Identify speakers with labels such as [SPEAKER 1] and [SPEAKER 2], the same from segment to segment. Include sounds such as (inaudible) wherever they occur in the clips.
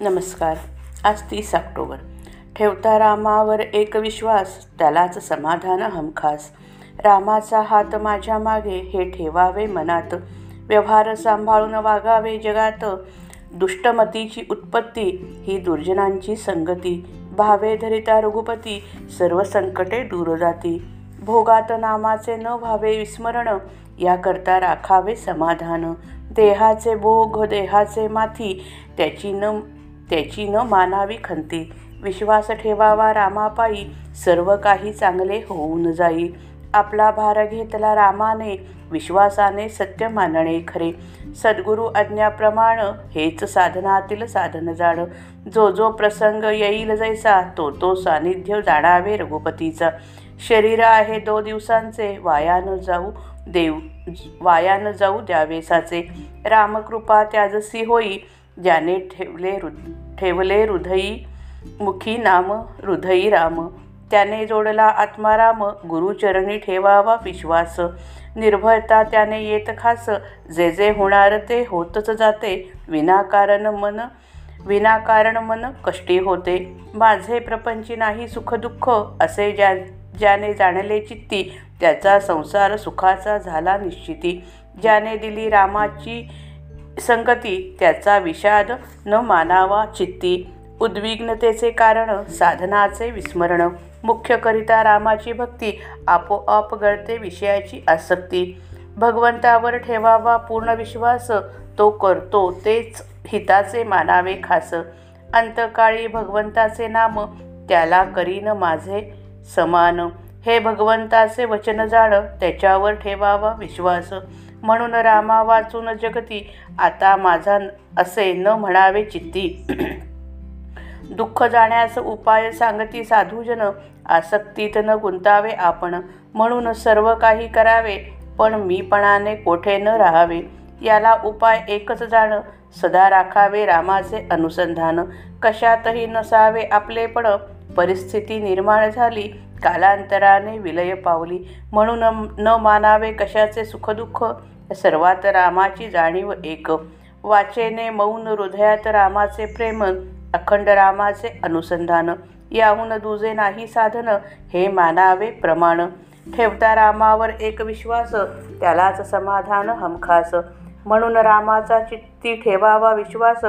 [SPEAKER 1] नमस्कार. आज तीस ऑक्टोबर. ठेवता रामावर एक विश्वास त्यालाच समाधान हमखास. रामाचा हात माझ्या मागे हे ठेवावे मनात. व्यवहार सांभाळून वागावे जगात. दुष्टमतीची उत्पत्ती ही दुर्जनांची संगती. भावे धरिता रघुपती सर्व संकटे दूर जाती. भोगात नामाचे न व्हावे विस्मरण याकरता राखावे समाधान. देहाचे भोग देहाचे माथी त्याची न त्याची न मानावी खंती. विश्वास ठेवावा रामापायी सर्व काही चांगले होऊन जाई. आपला भार घेतला रामाने विश्वासाने सत्य मानणे खरे. सद्गुरू आज्ञाप्रमाण हेच साधनातील साधन जाण. जो जो प्रसंग येईल जैसा तो तो सानिध्य जाणावे रघुपतीचा. शरीर आहे दो दिवसांचे वायान जाऊ देव वायान जाऊ द्यावेसाचे. रामकृपा त्याजसी होई ज्याने ठेवले हृदय. ठेवले हृदयी मुखी नाम हृदयी राम. त्याने जोडला आत्माराम गुरुचरणी ठेवावा विश्वास. निर्भयता त्याने येत खास. जे जे होणार ते होतच जाते. विनाकारण मन विनाकारण मन कष्टी होते. माझे प्रपंची नाही सुखदुःख असे ज्या ज्याने जाणले चित्ती त्याचा संसार सुखाचा झाला निश्चिती. ज्याने दिली रामाची संगती त्याचा विषाद न मानावा चित्ती उद्विग्नतेचे कारण साधनाचे विस्मरण. मुख्यकरिता रामाची भक्ती आपोआप गळते विषयाची आसक्ती. भगवंतावर ठेवावा पूर्ण विश्वास तो करतो तेच हिताचे मानावे खास. अंतकाळी भगवंताचे नाम त्याला करीन माझे समान. हे भगवंताचे वचन जाण त्याच्यावर ठेवावा विश्वास. म्हणून रामा वाचून जगती. आता माझा असे न म्हणावे चित्ती. (clears throat) दुःख जाण्यास उपाय सांगती साधूजन. आसक्तीत न गुंतावे आपण. म्हणून सर्व काही करावे पण मीपणाने कोठे न राहावे? याला उपाय एकच जाण. सदा राखावे रामाचे अनुसंधान. कशातही नसावे आपलेपण परिस्थिती निर्माण झाली कालांतराने विलय पावली. म्हणून न मानावे कशाचे सुखदुःख? सर्वात रामाची जाणीव एक. वाचेने मौन हृदयात रामाचे प्रेम अखंड रामाचे अनुसंधान. याहून दुजे नाही साधन हे मानावे प्रमाण. ठेवता रामावर एक विश्वास त्यालाच समाधान हमखास. म्हणून रामाचा चित्ती ठेवावा विश्वास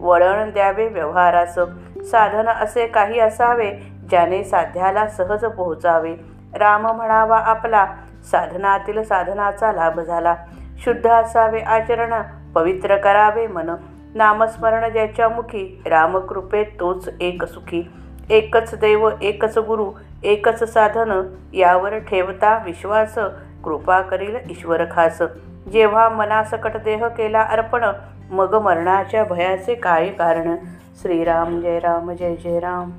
[SPEAKER 1] वळण द्यावे व्यवहारास. साधन असे काही असावे ज्याने साध्याला सहज पोहोचावे. राम म्हणावा आपला साधनातील साधनाचा लाभ झाला. शुद्ध असावे आचरण पवित्र करावे मन. नामस्मरण ज्याच्या मुखी रामकृपेत तोच एक सुखी. एकच देव एकच गुरु एकच साधन यावर ठेवता विश्वास कृपा करील ईश्वर खास. जेव्हा मनासकट देह केला अर्पण मग मरणाच्या भयाचे काय कारण. श्रीराम जय राम जय जय राम.